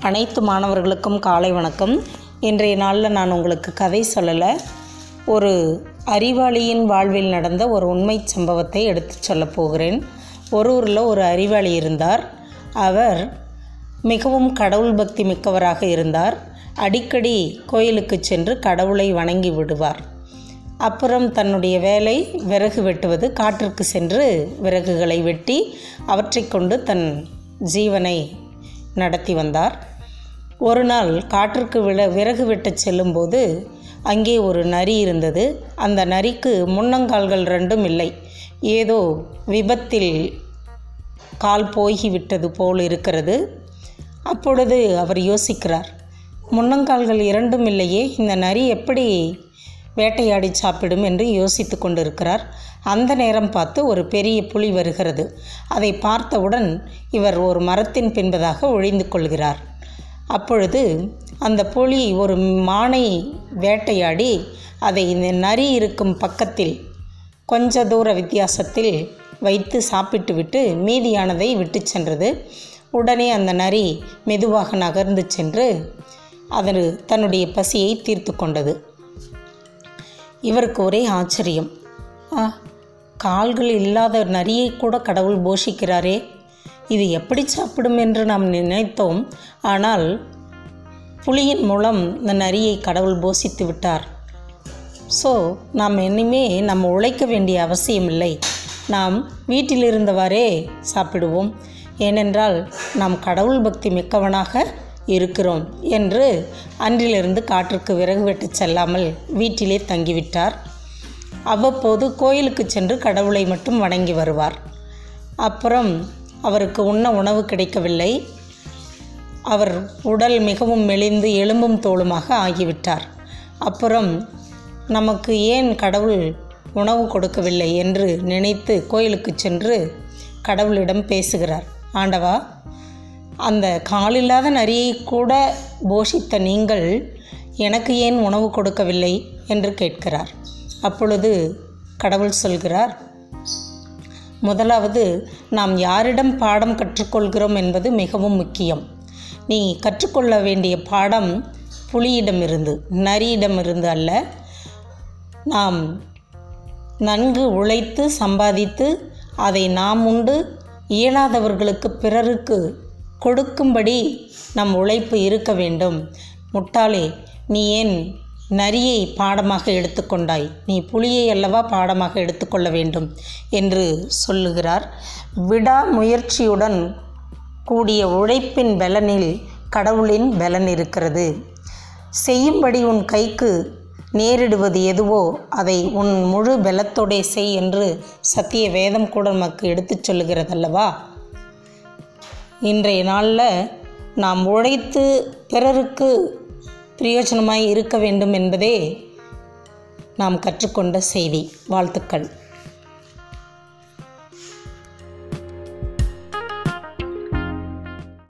அனைத்து மாணவர்களுக்கும் காலை வணக்கம். இன்றைய நாளில் நான் உங்களுக்கு கதை சொல்லலை. ஒரு அறிவாளியின் வாழ்வில் நடந்த ஒரு உண்மை சம்பவத்தை எடுத்துச் சொல்ல போகிறேன். ஒரு ஊரில் ஒரு அறிவாளி இருந்தார். அவர் மிகவும் கடவுள் பக்தி மிக்கவராக இருந்தார். அடிக்கடி கோயிலுக்கு சென்று கடவுளை வணங்கி விடுவார். அப்புறம் தன்னுடைய வேலை விறகு வெட்டுவது காட்டிற்கு சென்று விறகுகளை வெட்டி அவற்றை கொண்டு தன் ஜீவனை நடத்தி வந்தார். ஒரு நாள் காற்றுக்கு வில விறகு விட்டு செல்லும்போது அங்கே ஒரு நரி இருந்தது. அந்த நரிக்கு முன்னங்கால்கள் ரெண்டும் இல்லை. ஏதோ விபத்தில் கால் போய்விட்டது போல் இருக்கிறது. அப்பொழுது அவர் யோசிக்கிறார் முன்னங்கால்கள் இரண்டும் இல்லையே இந்த நரி எப்படி வேட்டையாடி சாப்பிடும் என்று யோசித்து கொண்டிருக்கிறார். அந்த நேரம் பார்த்து ஒரு பெரிய புலி வருகிறது. அதை பார்த்தவுடன் இவர் ஒரு மரத்தின் பின்பதாக ஒழிந்து கொள்கிறார். அப்பொழுது அந்த புலி ஒரு மானை வேட்டையாடி அதை இந்த நரி இருக்கும் பக்கத்தில் கொஞ்ச தூர வித்தியாசத்தில் வைத்து சாப்பிட்டுவிட்டு மீதியானதை விட்டு சென்றது. உடனே அந்த நரி மெதுவாக நகர்ந்து சென்று அதன் தன்னுடைய பசியை தீர்த்து கொண்டது. இவருக்கு ஒரே ஆச்சரியம். ஆ கால்கள் இல்லாத நரியை கூட கடவுள் போஷிக்கிறாரே. இது எப்படி சாப்பிடும் என்று நாம் நினைத்தோம். ஆனால் புலியின் மூலம் இந்த நரியை கடவுள் போஷித்து விட்டார். ஸோ நாம் இனிமே நம்ம உழைக்க வேண்டிய அவசியம் இல்லை. நாம் வீட்டில் இருந்தவாறே சாப்பிடுவோம். ஏனென்றால் நாம் கடவுள் பக்தி மிக்கவனாக இருக்கிறோம் என்று அன்றிலிருந்து காற்றுக்கு விறகு வெட்டு செல்லாமல் வீட்டிலே தங்கிவிட்டார். அவ்வப்போது கோயிலுக்கு சென்று கடவுளை மட்டும் வணங்கி வருவார். அப்புறம் அவருக்கு உண்ண உணவு கிடைக்கவில்லை. அவர் உடல் மிகவும் மெலிந்து எலும்பும் தோளுமாக ஆகிவிட்டார். அப்புறம் நமக்கு ஏன் கடவுள் உணவு கொடுக்கவில்லை? என்று நினைத்து கோயிலுக்கு சென்று கடவுளிடம் பேசுகிறார். ஆண்டவா அந்த காலில்லாத நரியை கூட போஷித்த நீங்கள் எனக்கு ஏன் உணவு கொடுக்கவில்லை என்று கேட்கிறார். அப்பொழுது கடவுள் சொல்கிறார் முதலாவது நாம் யாரிடம் பாடம் கற்றுக்கொள்கிறோம் என்பது மிகவும் முக்கியம். நீ கற்றுக்கொள்ள வேண்டிய பாடம் புலியிடமிருந்து நரியிடமிருந்து அல்ல. நாம் நன்கு உழைத்து சம்பாதித்து அதை நாம் உண்டு இயலாதவர்களுக்கு பிறருக்கு கொடுக்கும்படி நம் உழைப்பு இருக்க வேண்டும். முட்டாளே நீ ஏன் நரியை பாடமாக எடுத்துக்கொண்டாய்? நீ புலியை அல்லவா பாடமாக எடுத்துக்கொள்ள வேண்டும் என்று சொல்லுகிறார். விடாமுயற்சியுடன் கூடிய உழைப்பின் பலனில் கடவுளின் பலன் இருக்கிறது. செய்யும்படி உன் கைக்கு நேரிடுவது எதுவோ அதை உன் முழு பலத்தோடே செய் என்று சத்திய வேதம் கூட நமக்கு எடுத்துச் சொல்லுகிறதல்லவா? இன்றைய நாளில் நாம் உழைத்து பிறருக்கு பிரயோஜனமாய் இருக்க வேண்டும் என்பதே நாம் கற்றுக்கொண்ட செய்தி. வாழ்த்துக்கள்.